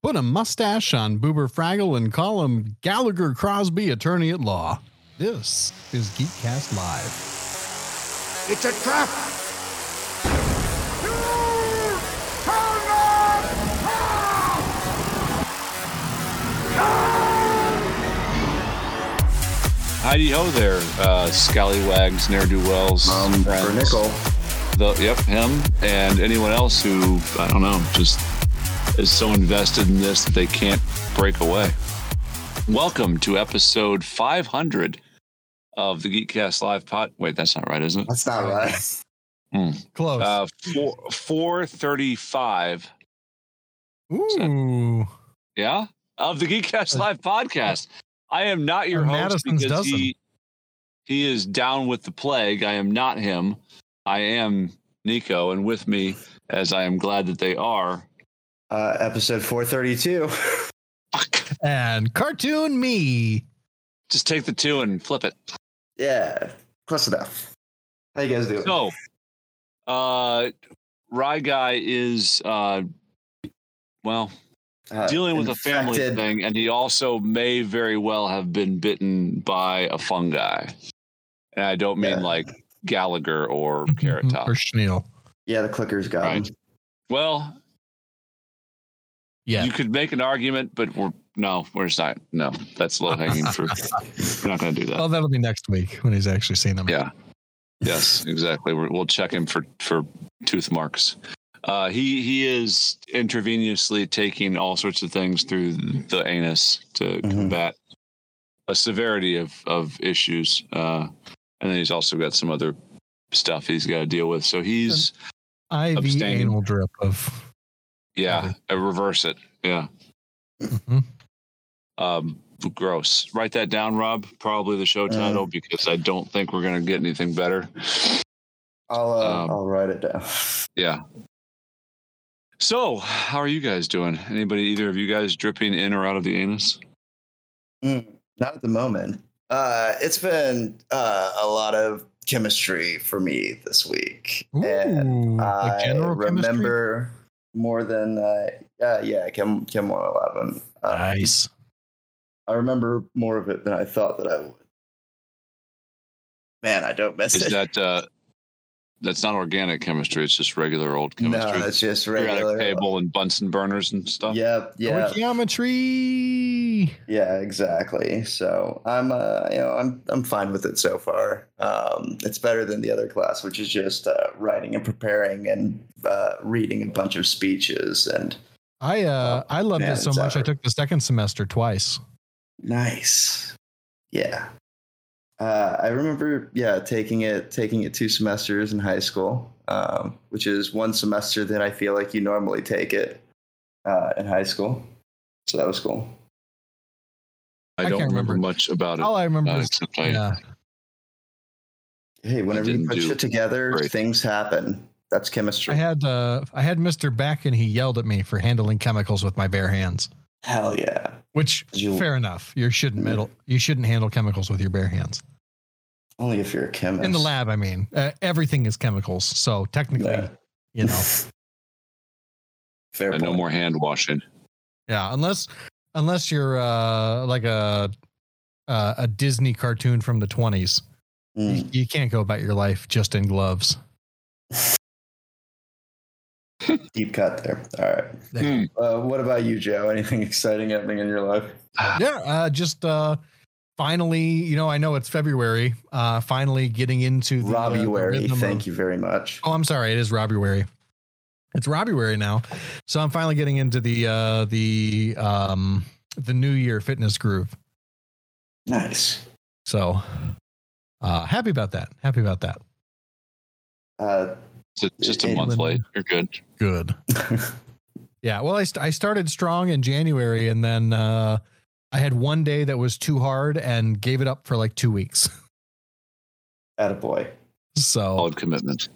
Put a mustache on Boober Fraggle and call him Gallagher Crosby, attorney at law. This is Geekcast Live. It's a trap! Heidi ho there, uh, scallywags, ne'er do wells, Um, for nickel. The, yep, him and anyone else who I don't know, just is so invested in this that they can't break away. Welcome to episode 500 of the Geekcast Live Pod. Wait, that's not right, isn't it? That's not right. Close. Uh, four four thirty five. Ooh. Yeah, of the Geekcast Live podcast. I am not your Uh, host Madison's because dozen. he he is down with the plague. I am not him. I am Nico, and with me, as I am glad that they are. Uh, episode 432. And cartoon me. Just take the two and flip it. yeah, close enough. How you guys doing? So, uh, Rye Guy is uh, well Uh, dealing with a family thing, and he also may very well have been bitten by a fungi. And I don't mean Yeah. like Gallagher or Carrot Top. or Schneel. Yeah, the clickers got Right. him. Well, Yeah. you could make an argument, but we're no, we're just not. No, that's low hanging fruit. We're not going to do that. oh, that'll be next week when he's actually seen them. Yeah. Yes, exactly. We're, we'll check him for for tooth marks. Uh, he he is intravenously taking all sorts of things through the anus to Mhm. combat a severity of of issues, uh, and then he's also got some other stuff he's got to deal with. So he's IV Abstaining. anal drip of. Yeah, uh, reverse it. Yeah. Mhm. Um, gross. Write that down, Rob. Probably the show Uh. title because I don't think we're going to get anything better. I'll, uh, Um, I'll write it down. Yeah. So, how are you guys doing? Anybody, either of you guys dripping in or out of the anus? Mm, not at the moment. Uh, it's been uh, a lot of chemistry for me this week. and Ooh, like I general chemistry? Remember more than uh, yeah, yeah, Chem Chem 111. Uh, Nice. I remember more of it than I thought that I would. Man, I don't miss Is it. that uh that's not organic chemistry, it's just regular old chemistry. no, it's just Periodic regular. table and Bunsen burners and stuff. Yep, yeah, Stoichiometry. yeah, exactly. So I'm, uh, you know, I'm, I'm fine with it so far. Um, it's better than the other class, which is just uh, writing and preparing and uh, reading a bunch of speeches and I uh I loved man, it so it's much I took the second semester twice. Nice. Yeah. Uh, I remember, yeah, taking it, taking it two semesters in high school, um, which is one semester that I feel like you normally take it uh, in high school. So that was cool. I, I don't can't remember, remember. much about it. All I remember uh, is I, yeah. Hey, whenever you put do shit together, great. things happen. That's chemistry. I had uh I had Mr. Beck and he yelled at me for handling chemicals with my bare hands. Hell yeah. Which You- fair enough. You shouldn't Yeah. middle, you shouldn't handle chemicals with your bare hands. Only if you're a chemist. In the lab, I mean. Uh, everything is chemicals. So technically, Yeah. you know. Fair and no more hand washing. Yeah, unless unless you're uh like a uh, a Disney cartoon from the 20s. You, Mm. you can't go about your life just in gloves. Deep cut there. All right. Uh, what about you, Joe? Anything exciting happening in your life? yeah, uh, just uh, finally, you know, I know it's February. Uh, finally getting into the uh, the Robbie rhythm Thank of- you very much. Oh, I'm sorry, it is Robbie Wary. It's Robbie Wary now, so I'm finally getting into the uh, the um, the New Year fitness groove. Nice. So uh, happy about that. Happy about that. Uh, Just, just a It- month late. You're good. Good. Yeah. Well, I, st- I started strong in January, and then uh, I had one day that was too hard and gave it up for like two weeks. attaboy. So Solid commitment.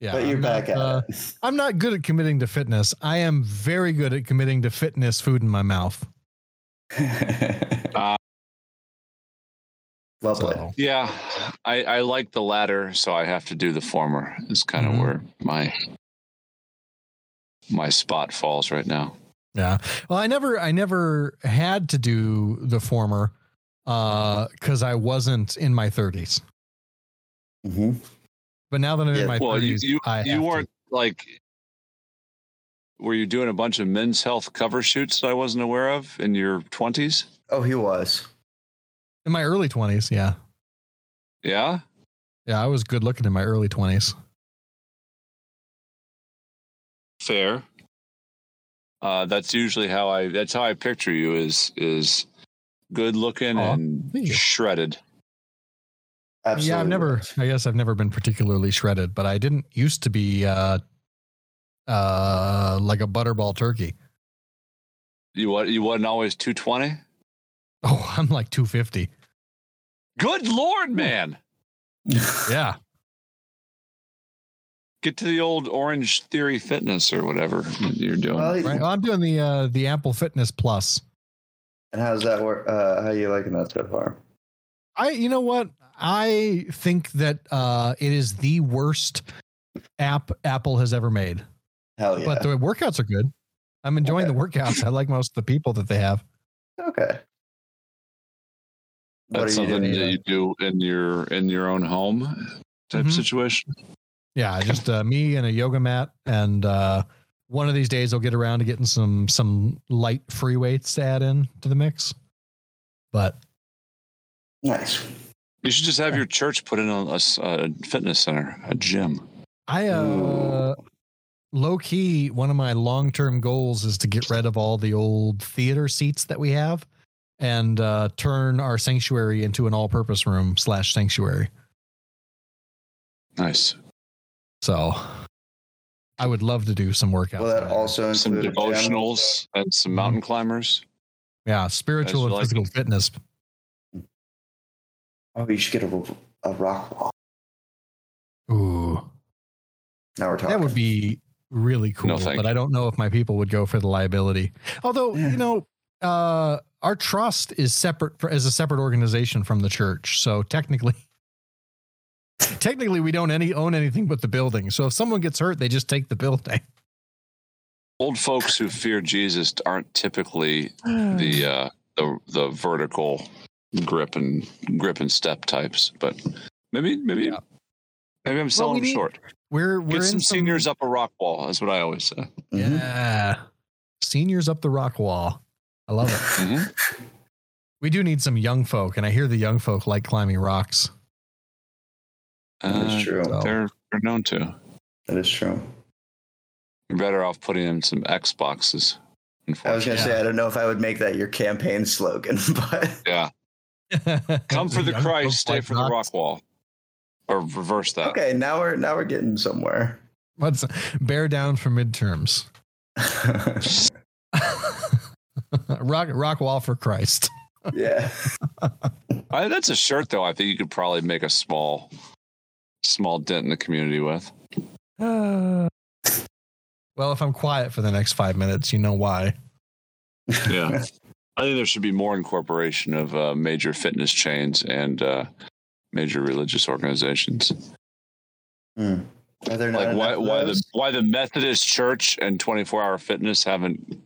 yeah, but you're I'm back not, at uh, it. I'm not good at committing to fitness. I am very good at committing to fitness food in my mouth. Uh, well played. So, Yeah, I, I like the latter, so I have to do the former. Is kind of Mhm. where my my spot falls right now. Yeah. Well, I never, I never had to do the former because I wasn't in my 30s. hmm But now that I'm Yeah, in my well, you 30s, you, I you have to. weren't like. Were you doing a bunch of men's health cover shoots that I wasn't aware of in your twenties? Oh, he was. In my early 20s. Yeah. Yeah. Yeah. I was good looking in my early 20s. Fair. Uh, that's usually how I. That's how I picture you. Is is good looking Aw, and shredded. Absolutely. Yeah. I've never I guess I've never been particularly shredded, but I didn't used to be uh, uh, like a butterball turkey. You what? You wasn't always two twenty. Oh, I'm like 250. Good lord, man! Yeah. Get to the old Orange Theory Fitness or whatever you're doing. Well, Right. Well, I'm doing the, uh, the Apple Fitness Plus. And how's that work? Uh, how you liking that so far? I, you know what? I think that uh, it is the worst app Apple has ever made. Hell yeah. But the workouts are good. I'm enjoying Okay. the workouts. I like most of the people that they have. okay. What That's you something doing? that Ethan? you do in your in your own home type Mhm. situation. Yeah, just uh, me and a yoga mat, and uh, one of these days I'll get around to getting some some light free weights to add in to the mix. But Nice. You should just have your church put in a fitness center, a gym. I uh, low key one of my long term goals is to get rid of all the old theater seats that we have and uh, turn our sanctuary into an all purpose room slash sanctuary. Nice. So I would love to do some workouts. Will that there. also Some include gym? devotionals and some mountain climbers. yeah, spiritual Guys and like physical fitness. Oh, you should get a, a rock wall. Ooh, Now we're talking. that would be really cool. No, but. I don't know if my people would go for the liability. Although, Yeah. you know, uh, our trust is separate for, as a separate organization from the church. So technically, technically, we don't any own anything but the building. So if someone gets hurt, they just take the building. Old folks who fear Jesus aren't typically the uh, the the vertical grip and grip and step types, but maybe maybe Yeah. maybe I'm selling we them need- short. We're we're Get some in seniors up a rock wall. That's what I always say. Mhm. Yeah, seniors up the rock wall. I love it. Mhm. we do need some young folk, and I hear the young folk like climbing rocks. That's Uh, true. So- They're they're known to. That is true. You're better off putting in some Xboxes. I was gonna say I don't know if I would make that your campaign slogan, but Yeah. Come for the young Christ, stay like for the rock wall. Or reverse that. okay, now we're now we're getting somewhere. What's bear down for midterms? rock rock wall for Christ. yeah. I, that's a shirt though. I think you could probably make a small small dent in the community with. well, if I'm quiet for the next five minutes, you know why. Yeah. I think there should be more incorporation of uh, major fitness chains and uh, major religious organizations. Are there not Like why why the why the Methodist Church and 24 Hour Fitness haven't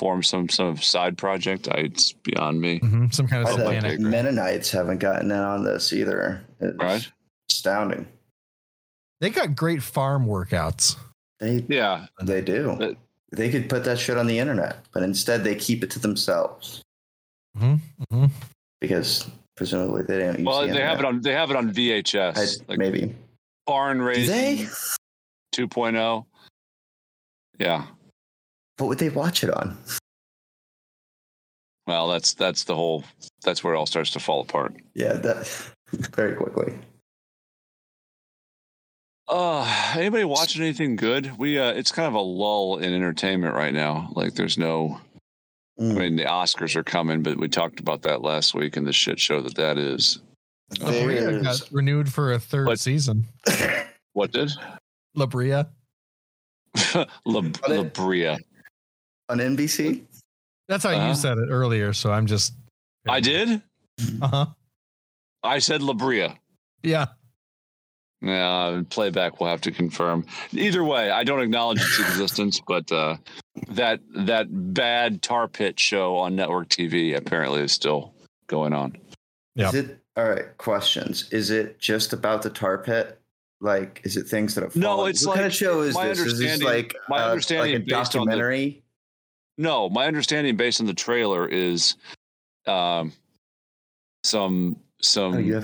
formed some some side project? I, it's beyond me. Mhm, Some kind of Why the satanic. satanic. Mennonites haven't gotten in on this either. It's Right? Astounding. They got great farm workouts. They Yeah. they do. But- they could put that shit on the internet, but instead they keep it to themselves hmm hmm because presumably they don't use Well, the they have it on they have it on VHS, I- like maybe. barn Do raising they? 2.0. Yeah. What would they watch it on? Well, that's that's the whole that's where it all starts to fall apart. Yeah, that very quickly. Uh, anybody watching anything good? We uh it's kind of a lull in entertainment right now. Like there's no I Mm. mean the Oscars are coming, but we talked about that last week and the shit show that that is. There La Brea is- got renewed for a third But- season. What did? La Brea. La, La Brea. On NBC. That's how Uh-huh. you said it earlier. So I'm just. I did? Uh huh. I said Labria. Yeah. Yeah, playback will have to confirm. Either way, I don't acknowledge its existence, but uh, that that bad tar pit show on network TV apparently is still going on. Yeah. Is it all right? Questions. Is it just about the tar pit? Like, is it things that have Fallen? No, it's what kind like- of show is my this? Is this understanding- like my uh, understanding like a based on the- documentary? No, my understanding based on the trailer is um, some some Oh, you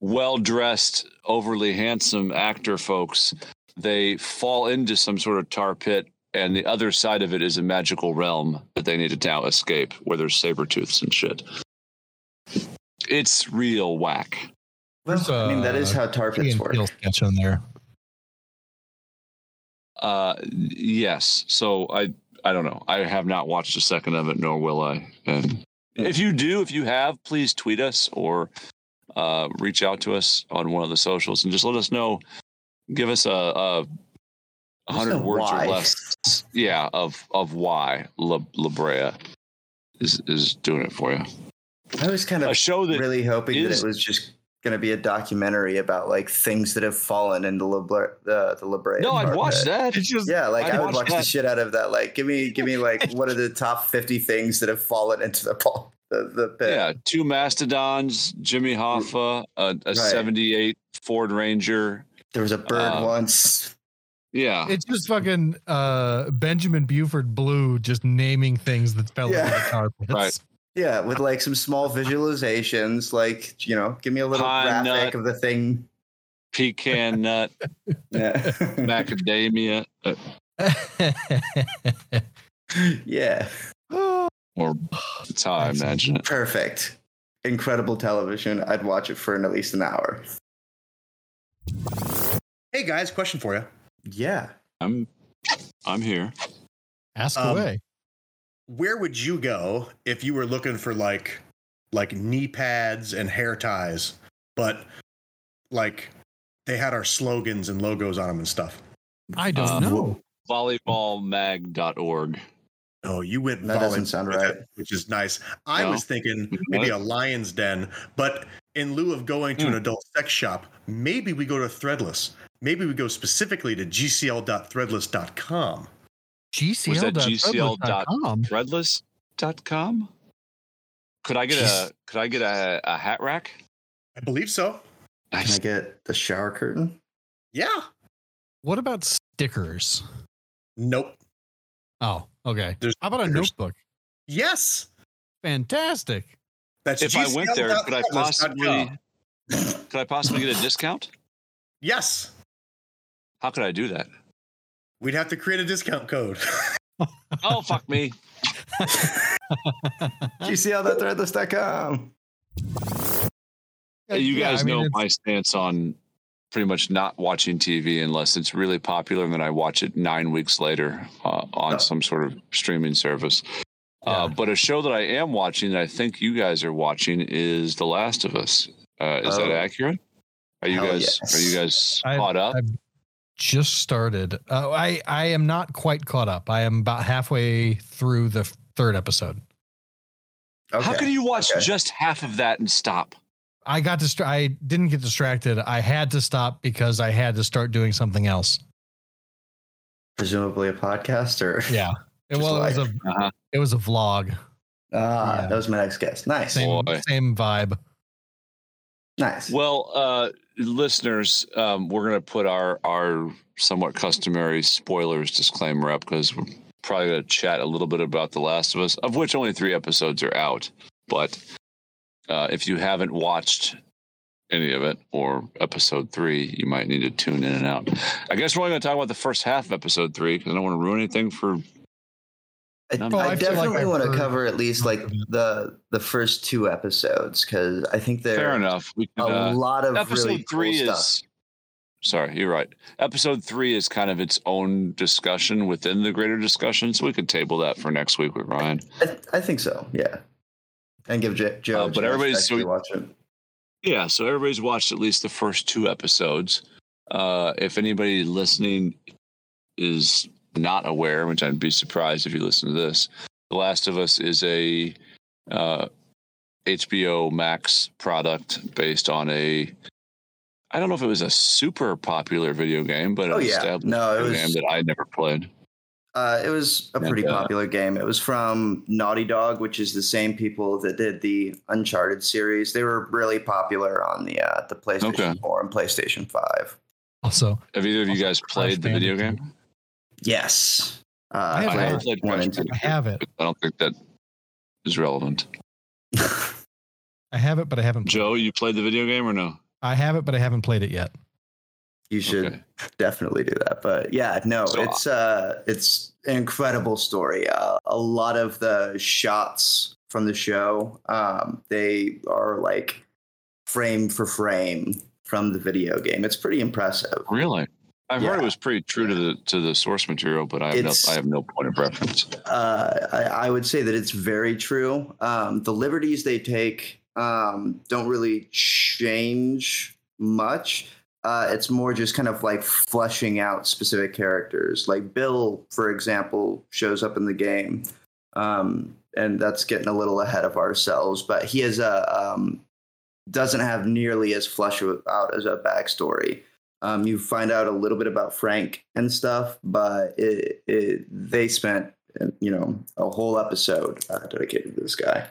well dressed, overly handsome actor folks. They fall into some sort of tar pit, and the other side of it is a magical realm that they need to now escape, where there's saber tooths and shit. It's real whack. well, There's, I mean, that is uh, how tar pits work. Peele sketch on there. Uh, yes. So I I don't know. I have not watched a second of it, nor will I. And if you do, if you have, please tweet us or uh, reach out to us on one of the socials and just let us know. Give us a, a hundred words why. or less. Yeah, of of why La, La Brea is is doing it for you. I was kind of A show that really hoping is- that it was just going to be a documentary about like things that have fallen into Libre, the the La no, I'd tar watch that. It's just Yeah, like I'd I would watch watch the shit out of that. Like, give me, give me, like, what are the top fifty things that have fallen into the ball, the, the pit? Yeah, two mastodons, Jimmy Hoffa, a, a Right. '78 Ford Ranger. There was a bird Uh, once. Yeah, it's just fucking uh, Benjamin Buford Blue just naming things that fell Yeah. into the carpets. Right. Yeah, with like some small visualizations. Like, you know, give me a little Pine graphic nut. of the thing. pecan nut, Yeah, macadamia, uh, yeah, or that's how I imagine it. perfect. Incredible television. I'd watch it for at least an hour. Hey guys, question for you. Yeah. I'm, I'm here. Ask Um, away. Where would you go if you were looking for like like knee pads and hair ties, but like they had our slogans and logos on them and stuff? I don't um, know. Volleyballmag.org. Oh, you went That doesn't volleyball sound right. which is nice. I No. was thinking maybe a lion's den, but in lieu of going to an Hmm. adult sex shop, maybe we go to Threadless. Maybe we go specifically to gcl.threadless.com. GCL. that GCL dot- com. Threadless.com. Could I get a could I get a, a hat rack? I believe so. Can I Nice. get the shower curtain? Yeah. What about stickers? Nope. Oh, okay. There's How about a stickers. notebook? Yes. Fantastic. That's If I went there, could I possibly could I possibly get a discount? Yes. How could I do that? We'd have to create a discount code. Oh fuck me. GCL.threadless.com. Yeah, you yeah, guys I mean, know it's- my stance on pretty much not watching TV unless it's really popular, and then I watch it nine weeks later uh, on Oh. some sort of streaming service. Uh, but a show that I am watching that I think you guys are watching is The Last of Us. Uh, is that Oh. accurate? Are you Hell guys yes. are you guys I've- caught up? I've just started. Uh, I I am not quite caught up. I am about halfway through the third episode. Okay. How could you watch okay. just half of that and stop? I got distra- I didn't get distracted. I had to stop because I had to start doing something else. Presumably a podcast or Yeah. Just well, it was a Uh-huh. it was a vlog. Ah, Yeah. that was my next guess. Nice. Same same vibe. Nice. Well, uh, listeners, um, we're going to put our our somewhat customary spoilers disclaimer up because we're probably going to chat a little bit about The Last of Us, of which only three episodes are out. But uh, if you haven't watched any of it or episode three, you might need to tune in and out. I guess we're only going to talk about the first half of episode three because I don't want to ruin anything for. I, Well, I I feel like definitely want to cover at least like most of it. the the first two episodes because I think they're Fair enough. We a uh, lot of episode really three cool is stuff. sorry you're right episode three is kind of its own discussion within the greater discussion so we could table that for next week with ryan I, I think so. Yeah, and give J- Joe. Uh, but everybody's- actually so- watch it. yeah so everybody's watched at least the first two episodes uh if anybody listening is not aware which i'd be surprised if you listen to this the last of us is a uh hbo max product based on a I don't know if it was a super popular video game, but Oh, an yeah. No, it video was- game that I never played. Uh, it was a And, pretty uh, popular game. It was from Naughty Dog, which is the same people that did the Uncharted series. They were really popular on the uh, the PlayStation Okay. 4 and PlayStation 5. Also, Have either of you Also guys Crash played the video Bandicoot. game? Yes. Uh, I have I not. have played one and two. I have it. I don't think that is relevant. I have it, but I haven't. Joe, you played the video game or no? I have it, but I haven't played it yet. you should Okay. definitely do that. But yeah, no, So- it's uh, it's an incredible story. Uh, a lot of the shots from the show, um, they are like frame for frame from the video game. It's pretty impressive. Really? I've heard it was pretty true to the to the source material, but I have no I have no point of reference. Uh, I, I would say that it's very true. Um, the liberties they take um, don't really change much. Uh, it's more just kind of like fleshing out specific characters. Like Bill, for example, shows up in the game, um, and that's getting a little ahead of ourselves. But he has a um, doesn't have nearly as flesh out as a backstory. Um, you find out a little bit about Frank and stuff, but it, it they spent you know a whole episode uh, dedicated to this guy,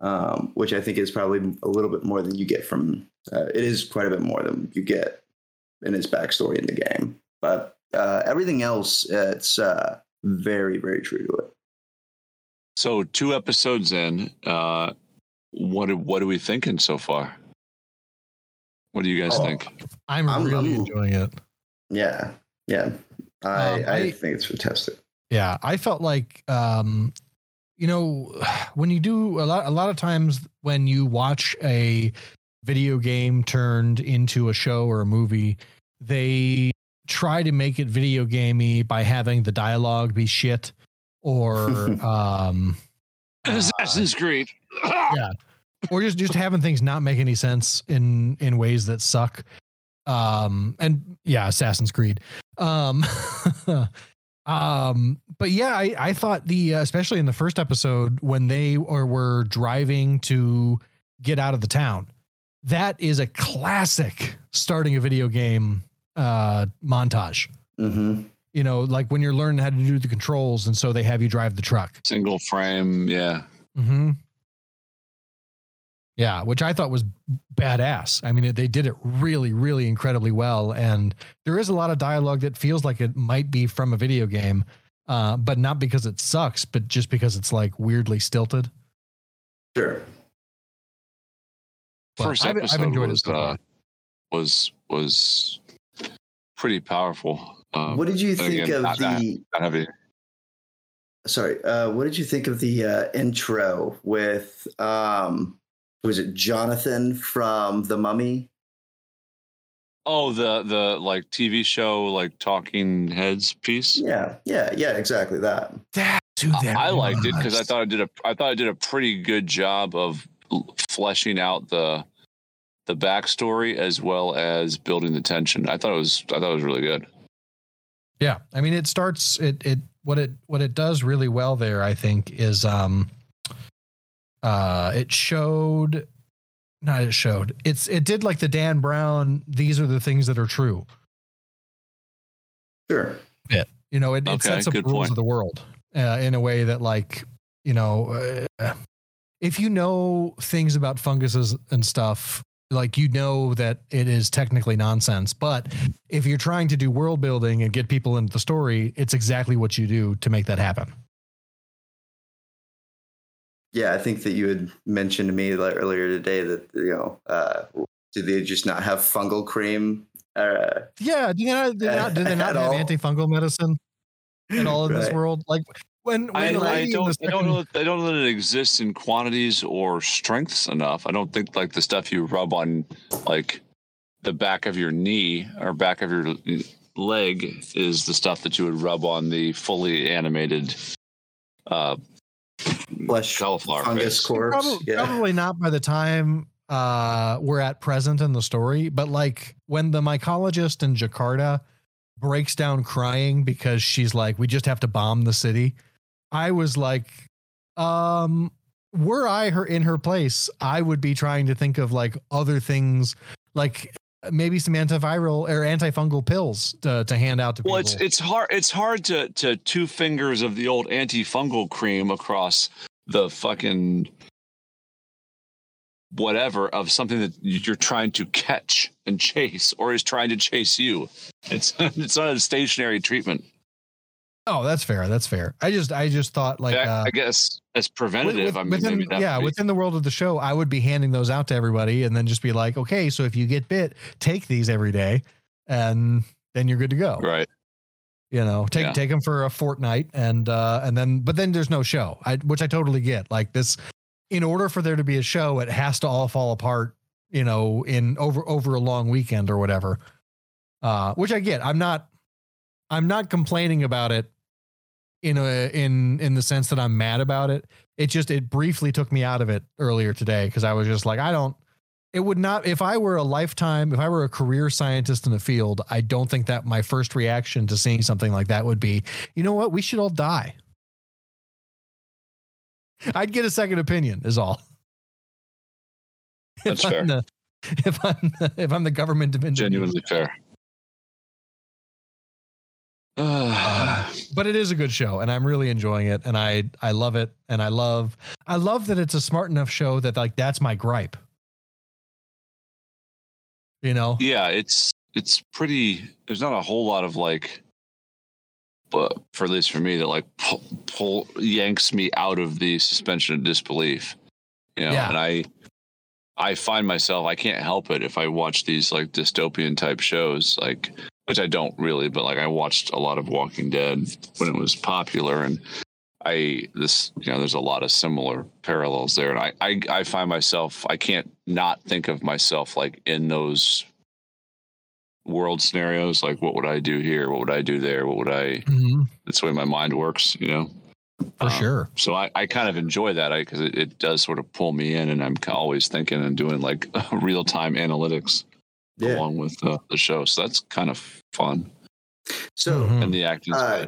um, which I think is probably a little bit more than you get from. Uh, it is quite a bit more than you get in his backstory in the game, but uh, everything else it's uh, very very true to it. So two episodes in, uh, what what are we thinking so far? What do you guys Oh, think? I'm, I'm- really I'm- enjoying it. Yeah, yeah, I Um, I, I- think it's fantastic. Yeah, I felt like um you know when you do a lot a lot of times when you watch a video game turned into a show or a movie, they try to make it video gamey by having the dialogue be shit or um uh, Assassin's Creed. yeah. or just just having things not make any sense in in ways that suck. Um and yeah assassin's creed. Um um but yeah i i thought the uh, especially in the first episode when they or were driving to get out of the town that is a classic starting a video game uh montage. Hmm you know like when you're learning how to do the controls and so they have you drive the truck. Single frame, yeah. hmm Yeah, which I thought was badass. I mean, they did it really, really incredibly well. And there is a lot of dialogue that feels like it might be from a video game, uh, but not because it sucks, but just because it's like weirdly stilted. Sure. But First I've- I've episode enjoyed was, so far. uh, was was pretty powerful. Um, what did you think again, of not- the? not heavy. sorry uh what did you think of the uh intro with um was it jonathan from the mummy Oh, the the like TV show like Talking Heads piece. yeah yeah yeah exactly that That, dude, that I liked it because I thought I did a I thought it did a pretty good job of fleshing out the the backstory as well as building the tension. I thought it was I thought it was really good. Yeah, I mean, it starts it it what it what it does really well there. I think is um, uh, it showed, not it showed. It's it did like the Dan Brown. These are the things that are true. sure Yeah. You know, it, it sets up good rules point. of the world uh, in a way that like you know, uh, if you know things about funguses and stuff. Like you know that it is technically nonsense, but if you're trying to do world building and get people into the story, it's exactly what you do to make that happen. Yeah i think that you had mentioned to me like earlier today that you know uh did they just not have fungal cream uh Yeah, do they not, do they not, do they not have all. antifungal medicine in all of this world? Like when, when I, I don't the I don't know that, I don't know that it exists in quantities or strengths enough. I don't think like the stuff you rub on like the back of your knee or back of your leg is the stuff that you would rub on the fully animated uh flesh cauliflower fungus face. corpse Probably, yeah probably not by the time uh, we're at present in the story, but like when the mycologist in Jakarta breaks down crying because she's like, we just have to bomb the city. I was like, um, were I her in her place, I would be trying to think of like other things. Like maybe some antiviral or antifungal pills to, to hand out to people. Well, it's it's hard it's hard to to two fingers of the old antifungal cream across the fucking whatever of something that you're trying to catch and chase or is trying to chase you. It's it's not a stationary treatment. Oh, that's fair. That's fair. I just I just thought like I, uh, I guess as preventative. with- I mean, within, yeah, be- within the world of the show, I would be handing those out to everybody and then just be like, okay, so if you get bit, take these every day, and then you're good to go. right. You know, take Yeah. take them for a fortnight, and uh, and then but then there's no show, I, which I totally get. Like this, in order for there to be a show, it has to all fall apart. You know, in over over a long weekend or whatever. Uh, which I get. I'm not. I'm not complaining about it in a in in the sense that I'm mad about it. It just it briefly took me out of it earlier today because I was just like, I don't. It would not if I were a lifetime, if I were a career scientist in the field, I don't think that my first reaction to seeing something like that would be, you know what, we should all die. I'd get a second opinion, is all. That's if fair. I'm the, if I'm the, if I'm the government of Indonesia. Genuinely fair. Uh, but it is a good show and i'm really enjoying it and i i love it and i love i love that it's a smart enough show that like that's my gripe you know yeah, it's it's pretty. There's not a whole lot of like, but for at least for me, that like pull, pull yanks me out of the suspension of disbelief. You know, Yeah. and I I find myself I can't help it if I watch these like dystopian type shows, like which I don't really, but like I watched a lot of Walking Dead when it was popular, and I this you know there's a lot of similar parallels there, and I I, I find myself I can't not think of myself like in those world scenarios like what would i do here? What would i do there? What would i Mhm, that's the way my mind works you know? For Um, sure. so i, I kind of enjoy that I because it, it does sort of pull me in and i'm always thinking and doing like real-time analytics Yeah. along with uh, the show so that's kind of fun So Mhm. and the acting's Uh,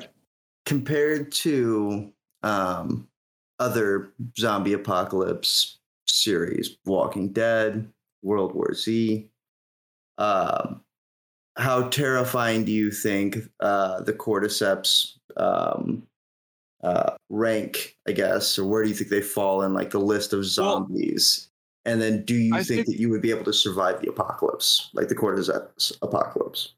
compared to um, other zombie apocalypse series, Walking Dead, World War Z, um, how terrifying do you think uh, the cordyceps um, uh, rank? I guess, or where do you think they fall in like the list of zombies? And then, do you think, think- that you would be able to survive the apocalypse, like the cordyceps apocalypse?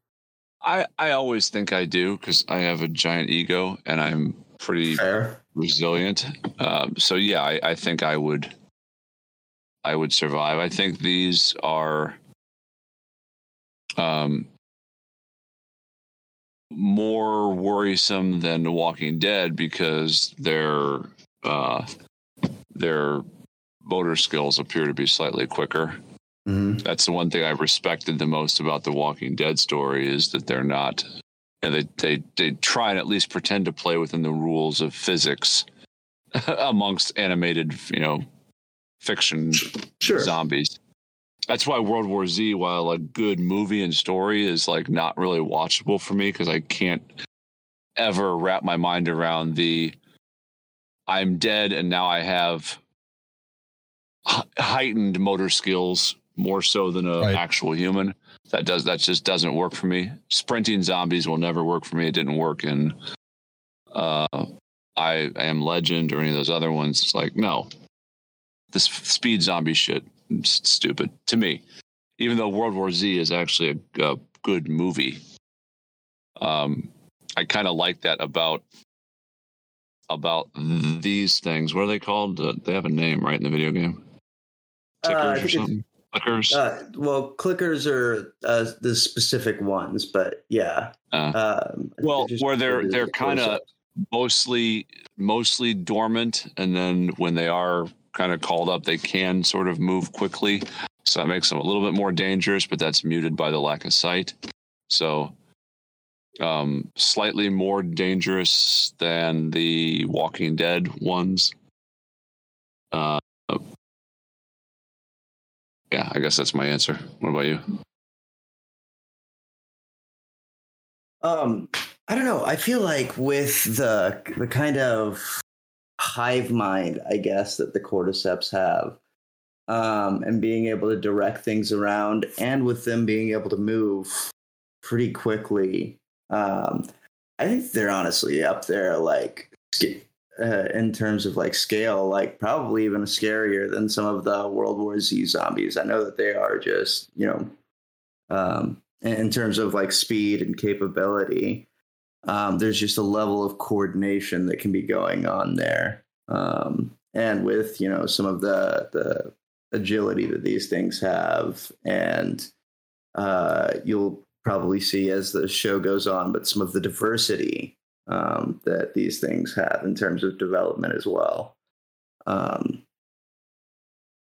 i i always think i do because i have a giant ego and i'm pretty Fair. resilient. Um, so yeah, I, I think I would, I would survive. I think these are, um, more worrisome than The Walking Dead because they're uh, their motor skills appear to be slightly quicker. Mhm. That's the one thing I've respected the most about the Walking Dead story is that they're not, and they they they try and at least pretend to play within the rules of physics amongst animated, you know, fiction Sure. zombies. That's why World War Z, while a good movie and story, is like not really watchable for me because I can't ever wrap my mind around the I'm dead and now I have heightened motor skills more so than an Right. actual human. That does that just doesn't work for me. Sprinting zombies will never work for me. It didn't work in uh I am Legend or any of those other ones. It's like no, this speed zombie shit is stupid to me. Even though World War Z is actually a, a good movie, um, I kind of like that about about these things. What are they called? Uh, they have a name, right, in the video game? Uh, I Tickers think or something. Clickers. Uh, well, clickers are uh, the specific ones, but yeah. Uh, Um, well, just where they're they're kind of mostly mostly dormant, and then when they are kind of called up, they can sort of move quickly. So that makes them a little bit more dangerous, but that's muted by the lack of sight. So um, slightly more dangerous than the Walking Dead ones. Uh, yeah, I guess that's my answer. What about you? Um, I don't know. I feel like with the the kind of hive mind, I guess that the cordyceps have, um, and being able to direct things around, and with them being able to move pretty quickly. Um, I think they're honestly up there, like uh, in terms of like scale, like probably even scarier than some of the World War Z zombies. I know that they are just, you know, um, in terms of like speed and capability. Um, there's just a level of coordination that can be going on there, um, and with you know some of the the agility that these things have, and uh, you'll probably see as the show goes on, but some of the diversity um, that these things have in terms of development as well. Um,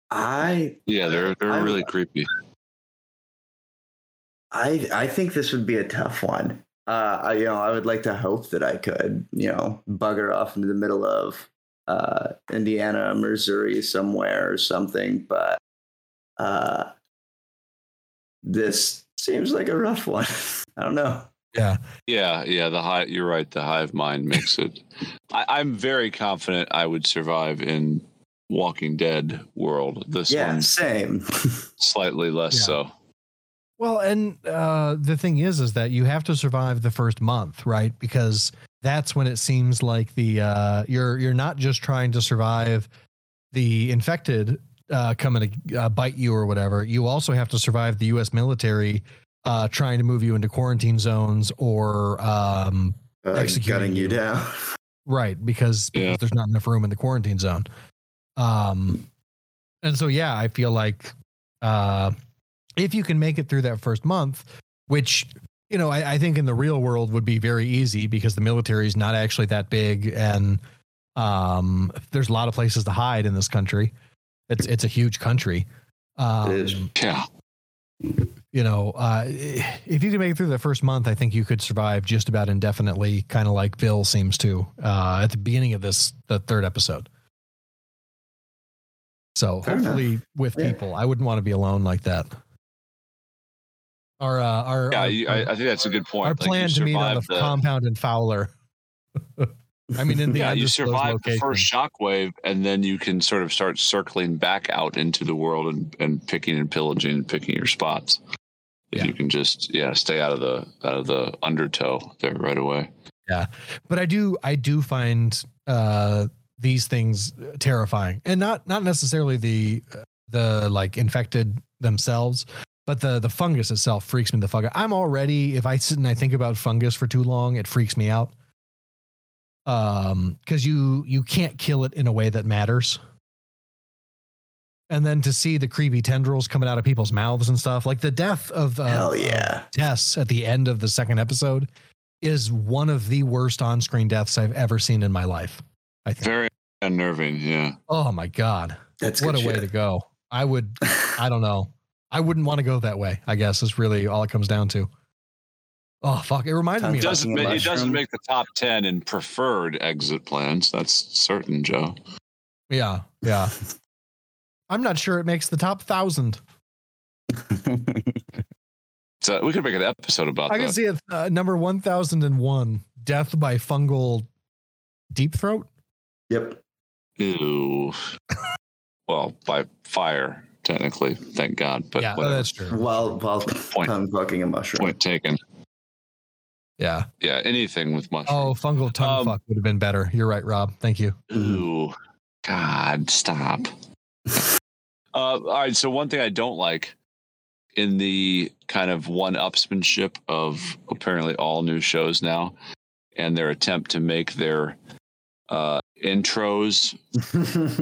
I yeah, they're they're I, really creepy. I I think this would be a tough one. Uh, I, you know, I would like to hope that I could, you know, bugger off into the middle of uh, Indiana, Missouri, somewhere or something. But uh, this seems like a rough one. I don't know. Yeah. Yeah. Yeah. The high, you're right. The hive mind makes it. I, am very confident I would survive in Walking Dead world. This yeah, one, same. slightly less yeah. so. Well, and uh, the thing is, is that you have to survive the first month, right? Because that's when it seems like the uh, you're you're not just trying to survive the infected uh, coming to uh, bite you or whatever. You also have to survive the U.S. military uh, trying to move you into quarantine zones or um, uh, executing you down. Right, because, because yeah. there's not enough room in the quarantine zone. Um, and so yeah, I feel like uh, if you can make it through that first month, which you know I, I think in the real world would be very easy because the military is not actually that big and um, there's a lot of places to hide in this country. It's it's a huge country. Um, it is. Yeah you know, uh, if you can make it through the first month, I think you could survive just about indefinitely, kind of like Bill seems to uh, at the beginning of this, the third episode. So Fair hopefully, enough. with yeah. people, I wouldn't want to be alone like that. Our, uh, our, yeah, our, you, I, I, think that's a good point. Our like plan to meet on the, the compound in Fowler. I mean, in the yeah, you survive location. the first shockwave, and then you can sort of start circling back out into the world and, and picking and pillaging and picking your spots. If yeah. you can just yeah stay out of the out of the undertow there right away. Yeah, but I do I do find uh, these things terrifying, and not not necessarily the the like infected themselves, but the the fungus itself freaks me the fuck out. I'm already if I sit and I think about fungus for too long, it freaks me out um because you you can't kill it in a way that matters and then to see the creepy tendrils coming out of people's mouths and stuff like the death of uh, hell yeah tess at the end of the second episode is one of the worst on-screen deaths i've ever seen in my life i think very unnerving yeah oh my god that's what a shit. way to go i would i don't know i wouldn't want to go that way i guess is really all it comes down to Oh fuck! It reminded me. It doesn't, make, it doesn't make the top ten in preferred exit plans. That's certain, Joe. Yeah, yeah. I'm not sure it makes the top thousand. so we could make an episode about. I that. can see it uh, number one thousand and one. Death by fungal deep throat. Yep. Ew. well, by fire, technically. Thank God. But yeah, whatever. that's true. While while point, I'm fucking a mushroom. Point taken. Yeah. Yeah. Anything with mushroom. Oh, fungal tongue um, fuck would have been better. You're right, Rob. Thank you. Ooh. God, stop. Uh, all right. So one thing I don't like in the kind of one upsmanship of apparently all new shows now and their attempt to make their uh, intros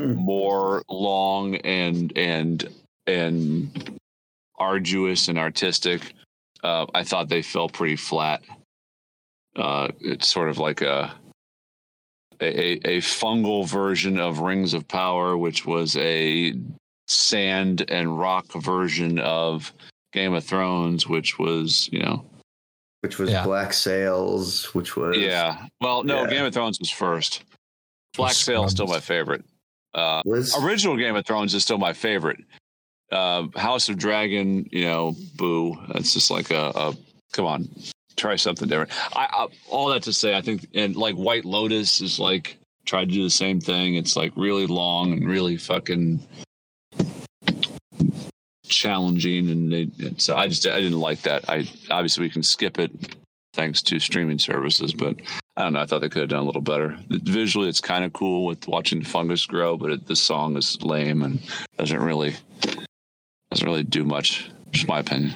more long and and and arduous and artistic. Uh, I thought they fell pretty flat uh, it's sort of like a, a a fungal version of Rings of Power, which was a sand and rock version of Game of Thrones, which was you know, which was yeah. Black Sails, which was yeah. Well, no, yeah. Game of Thrones was first. Black Sails still my favorite. Uh, was, original Game of Thrones is still my favorite. Uh, House of Dragon, you know, boo. That's just like a, a come on, try something different. I, I, all that to say, I think and like White Lotus is like tried to do the same thing. It's like really long and really fucking challenging, and, they, so I just I didn't like that. I obviously we can skip it thanks to streaming services, but I don't know. I thought they could have done a little better. Visually, it's kind of cool with watching the fungus grow, but it, the song is lame and doesn't really doesn't really do much. Just my opinion.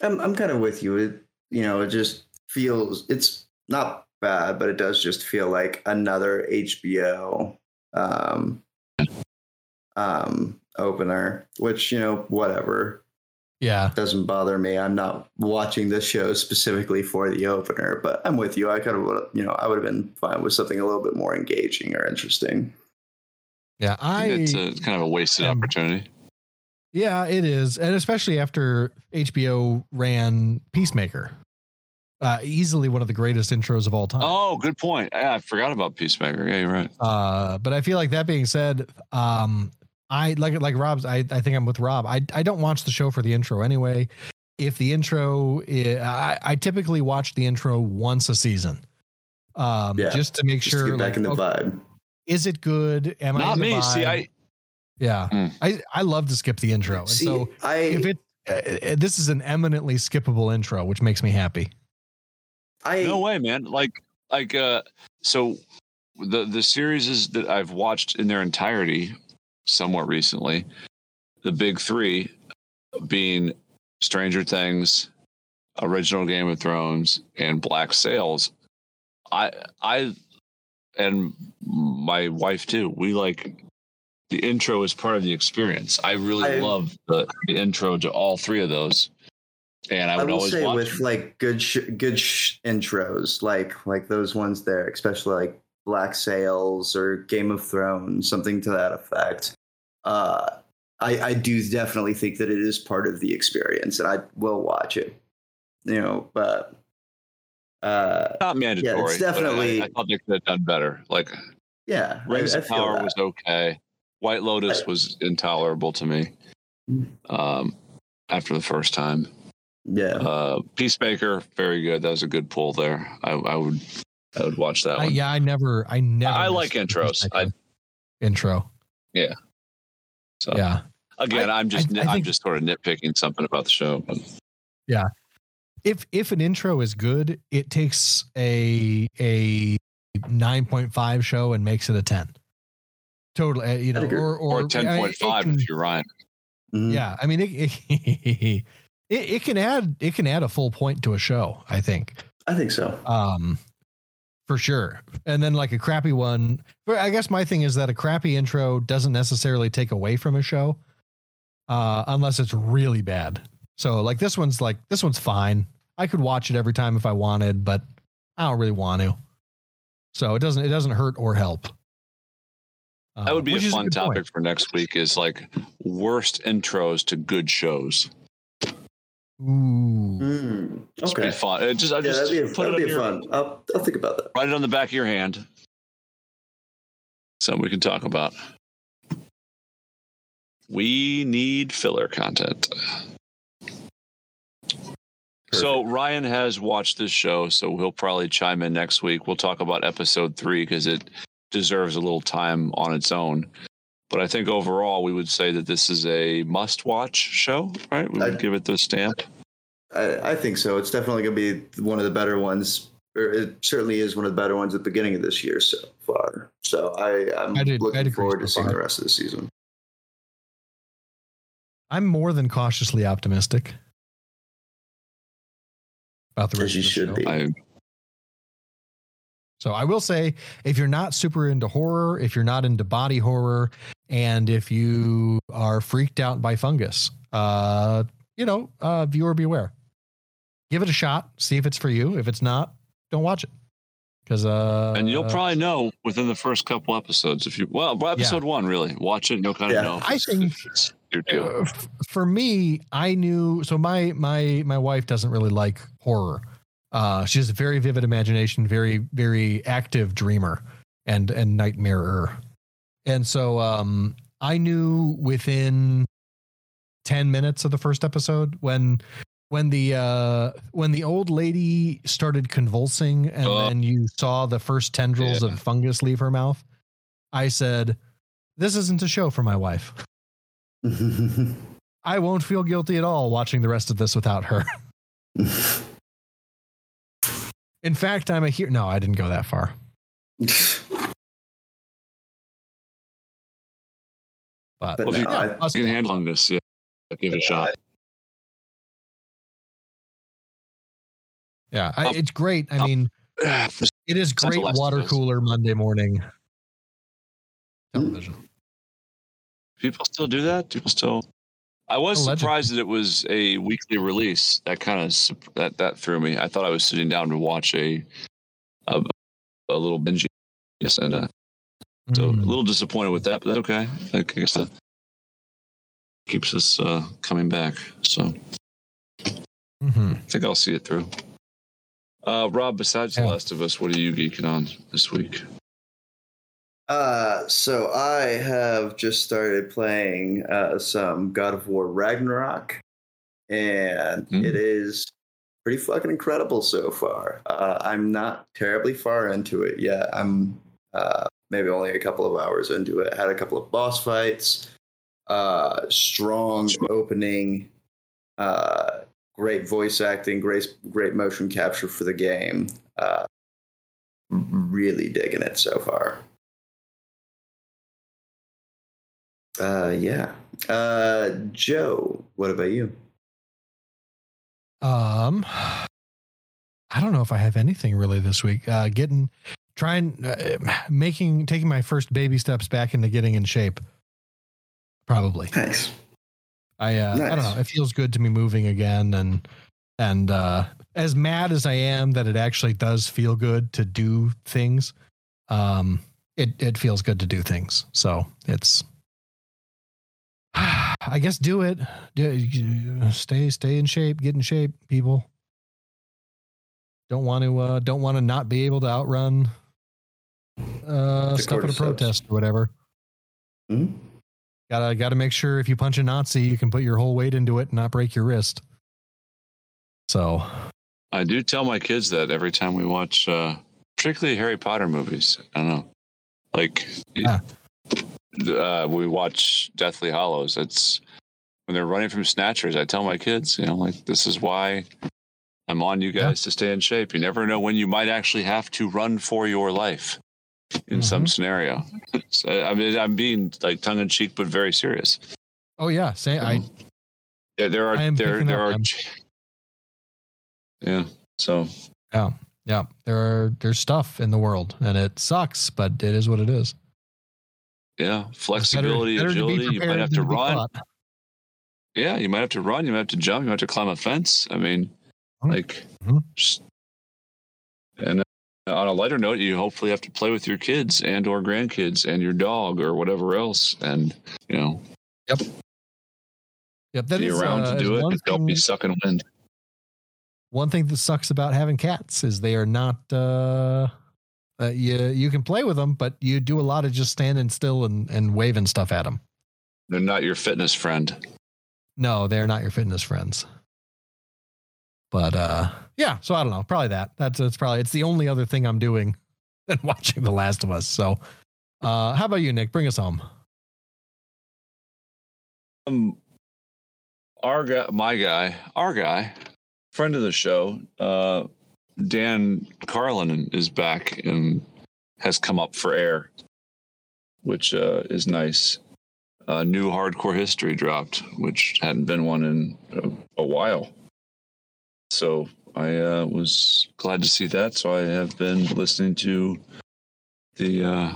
I'm I'm kind of with you. It you know it just feels it's not bad, but it does just feel like another HBO um, um, opener, which you know whatever Yeah. doesn't bother me. I'm not watching this show specifically for the opener, but I'm with you. I kind of you know I would have been fine with something a little bit more engaging or interesting. Yeah. I it's, a, kind of a wasted am- opportunity. Yeah, it is. And especially after HBO ran Peacemaker. Uh, easily one of the greatest intros of all time. Oh, good point. Yeah, I forgot about Peacemaker. Yeah, you're right. Uh, but I feel like that being said, um, I like like Rob's. I, I think I'm with Rob. I I don't watch the show for the intro anyway. If the intro, i I, I typically watch the intro once a season, um, Yeah, just to make Just sure. get back like, in the okay, vibe. is it good? Am I Not in the me. See. I yeah, Hmm. I I love to skip the intro, and See, so I if it uh, uh, this is an eminently skippable intro, which makes me happy. I no way, man. Like like uh, so the the series is that I've watched in their entirety somewhat recently. The big three being Stranger Things, original Game of Thrones, and Black Sails. I I and my wife too. We like the intro is part of the experience. I really I- love the, the intro to all three of those. And I I would will always say watch with them. like good sh- good sh- intros, like like those ones there, especially like Black Sails or Game of Thrones, something to that effect. Uh, I I do definitely think that it is part of the experience, and I will watch it. You know, but uh, not mandatory. but I- definitely- I, thought they could have done better. Like yeah, I, Rings I of feel Power that. was okay. White Lotus was intolerable to me. Um, after the first time, yeah. uh, Peacemaker, very good. That was a good pull there. I, I would, I would watch that I, one. yeah, I never, I never. I like intros. I- Peacemaker intro. So Yeah. again, I- I'm just, I- I I, am think- just sort of nitpicking something about the show. But if if an intro is good, it takes a a nine point five show and makes it a ten. Totally, uh, you know, or or, or ten I- point it five can- if you're Ryan. Mhm. Yeah, I mean, it, it it can add it can add a full point to a show. I think, I think so. um, for sure. And then like a crappy one. But I guess my thing is that a crappy intro doesn't necessarily take away from a show, uh, unless it's really bad. So like this one's like this one's fine. I could watch it every time if I wanted, but I don't really want to. So it doesn't it doesn't hurt or help. Uh, That would be a which is fun point. topic for next week. Is like worst intros to good shows. Ooh. Mm, Just okay. be fun. It just, I yeah, just that'd be, put that'd it be your, fun. I'll, I'll think about that. write it on the back of your hand. Something we can talk about. We need filler content. So Ryan has watched this show, so he'll probably chime in next week. We'll talk about episode three because it deserves a little time on its own. But I think overall, we would say that this is a must-watch show, right? We would I- give it the stamp. I, I think so. It's definitely going to be one of the better ones. Or it certainly is one of the better ones at the beginning of this year so far. So I, I'm I'd- I'd looking agree forward so to seeing far. the rest of the season. I'm more than cautiously optimistic about the As rest you of the should show. be. I, So I will say, if you're not super into horror, if you're not into body horror, and if you are freaked out by fungus, uh, you know, uh, viewer beware. Give it a shot. See if it's for you. If it's not, don't watch it. Because uh, and you'll probably know within the first couple episodes if you well, well, episode one really watch it. and You'll kind of Yeah. know. I think- if it's your deal. Uh, f- for me, I knew. So my my my wife doesn't really like horror. Uh, she has a very vivid imagination, very very active dreamer, and and nightmarer. And so um, I knew within ten minutes of the first episode when when the uh when the old lady started convulsing and Oh. then you saw the first tendrils Yeah. of fungus leave her mouth i said this isn't a show for my wife I won't feel guilty at all watching the rest of this without her. In fact, I'm a hero. No, I didn't go that far. But, But Well, if you, no, I- you can handle this, yeah, give it a shot. yeah, I, oh. it's great. I mean, it is great water cooler Monday morning hmm. television. People still do that. People still. I was Allegedly. surprised that it was a weekly release. That kind of that that threw me. I thought I was sitting down to watch a a, a little binge. Yes, and uh, so a Mm. little disappointed with that, but that's okay. I guess that keeps us uh, coming back. So Mhm. I think I'll see it through. Uh, Rob, besides The Last of Us, what are you geeking on this week? Uh, so I have just started playing uh, some God of War Ragnarok, and Mm. it is pretty fucking incredible so far. Uh, I'm not terribly far into it yet. I'm uh, maybe only a couple of hours into it. Had a couple of boss fights, uh, strong opening, uh, great voice acting, great great motion capture for the game. Uh, really digging it so far. Uh, yeah. Uh, Joe, what about you? Um, I don't know if I have anything really this week. Uh, getting, trying, uh, making, taking my first baby steps back into getting in shape. Probably. Nice. I, uh, I don't know. It feels good to me moving again, and and uh, as mad as I am that it actually does feel good to do things, um, it it feels good to do things. So it's. I guess do it. Stay stay in shape. Get in shape, people. Don't want to uh, don't want to not be able to outrun uh, stuff at a protest or whatever. Hmm? Gotta gotta make sure if you punch a Nazi, you can put your whole weight into it and not break your wrist. So I do tell my kids that every time we watch, uh, particularly Harry Potter movies. I don't know, like Yeah. Uh, we watch Deathly Hallows. It's when they're running from snatchers. I tell my kids, you know, like this is why I'm on you guys to stay in shape. You never know when you might actually have to run for your life in some scenario. so, I mean, I'm being like tongue in cheek, but very serious. oh yeah, say I Yeah, there are there there are. Yeah. So yeah yeah there are there's stuff in the world and it sucks, but it is what it is. Yeah, flexibility, better- better agility. You might have to run. Yeah, you might have to run. You might have to jump. You might have to climb a fence. I mean, Mhm. like, just- and uh, on a lighter note, you hopefully have to play with your kids and or grandkids and your dog or whatever else, and you know, Yep, that be is, around uh, to do it. one Don't be thing- sucking wind. one thing that sucks about having cats is they are not uh, uh you you can play with them but you do a lot of just standing still and and waving stuff at them They're not your fitness friend. no they're not your fitness friends. But uh yeah so i don't know probably that. That's it's probably it's the only other thing i'm doing than watching the last of us so uh how about you nick? Bring us home. Um, our guy, my guy, our guy, friend of the show, uh, Dan Carlin is back and has come up for air, which uh, is nice. Uh, new hardcore history dropped, which hadn't been one in a, a while. So I uh, was glad to see that. So I have been listening to the. Uh,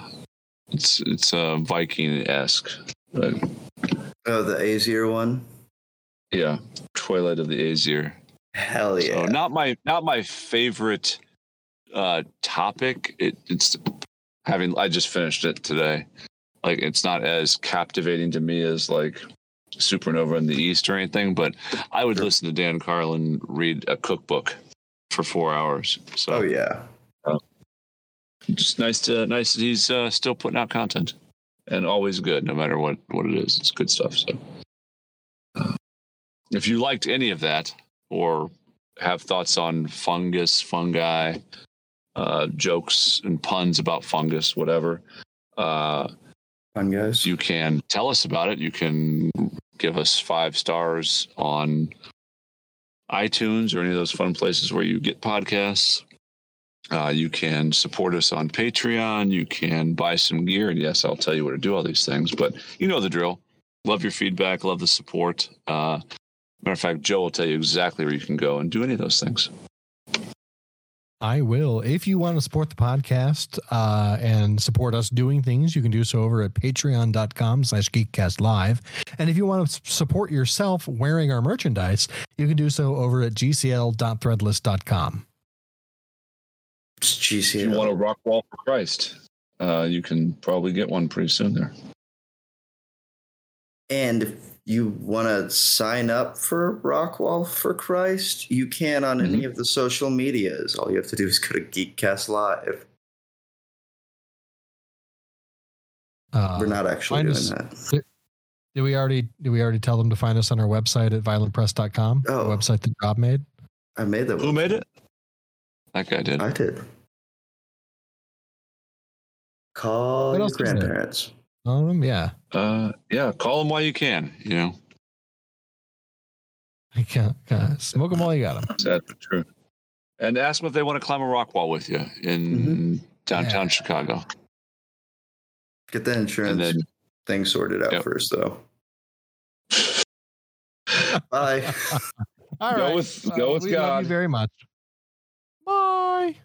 it's it's uh, Viking esque, but Oh, the Aesir one? yeah, Twilight of the Aesir. Hell yeah. So not my not my favorite uh topic. It, it's having I just finished it today. Like it's not as captivating to me as like Supernova in the East or anything, but I would Sure. listen to Dan Carlin read a cookbook for four hours. So oh, yeah. just nice to nice that he's uh, still putting out content and always good no matter what what it is it's good stuff so uh, if you liked any of that or have thoughts on fungus fungi uh, jokes and puns about fungus whatever uh, Fun guys. you can tell us about it you can give us five stars on iTunes or any of those fun places where you get podcasts. Uh, you can support us on Patreon. You can buy some gear. And yes, I'll tell you where to do all these things, but you know the drill. Love your feedback. Love the support. Uh, matter of fact, Joe will tell you exactly where you can go and do any of those things. I will. If you want to support the podcast uh, and support us doing things, you can do so over at patreon.com slash geekcastlive. And if you want to support yourself wearing our merchandise, you can do so over at gcl.threadless.com. It's If you want a rock wall for Christ, uh, you can probably get one pretty soon there. And if you want to sign up for Rockwall for Christ, you can on any of the social medias. All you have to do is go to Geekcast Live. Uh, We're not actually find doing us- that. Did we already did we already tell them to find us on our website at violentpress.com? The Oh. website that Rob made. I made that. Who made it? That guy did. I did. Call What your else is there? grandparents. Um, yeah. Uh, yeah, call him while you can. You know, I can't, uh, smoke them while you got them. sad but true. And ask them if they want to climb a rock wall with you in downtown Yeah. Chicago. Get that insurance then thing sorted out Yep. first, though. Bye. All Go right. with- Well, go with we love you very much. Bye.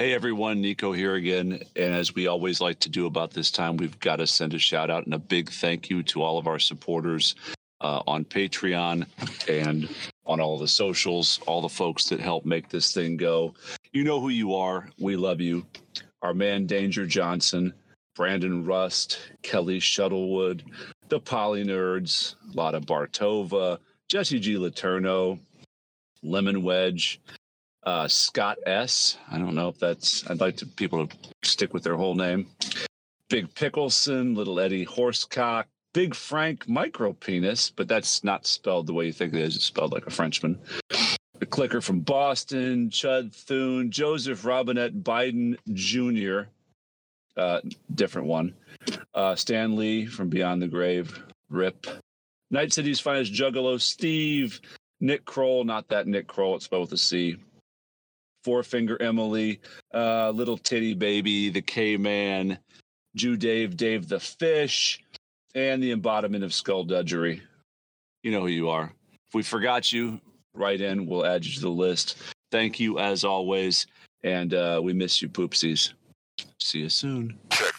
Hey everyone, Nico here again. And as we always like to do about this time, we've got to send a shout out and a big thank you to all of our supporters uh, on Patreon and on all the socials, all the folks that help make this thing go. You know who you are. We love you. Our man Danger Johnson, Brandon Rust, Kelly Shuttlewood, the Poly Nerds, Lotta Bartova, Jesse G. Laterno, Lemon Wedge, uh, Scott S. I don't know if that's. I'd like to people to stick with their whole name. Big Pickleson, Little Eddie Horsecock, Big Frank Micro Penis, but that's not spelled the way you think it is. It's spelled like a Frenchman. The Clicker from Boston, Chud Thune, Joseph Robinette Biden Jr. Uh, different one. Uh, Stan Lee from Beyond the Grave, Rip. Night City's finest Juggalo Steve, Nick Kroll, not that Nick Kroll, it's spelled with a C. Four Finger Emily, uh, Little Titty Baby, the K Man, Jew Dave, Dave the Fish, and the embodiment of skullduggery. You know who you are. If we forgot you, write in. We'll add you to the list. Thank you as always. And uh, we miss you, poopsies. See you soon. Check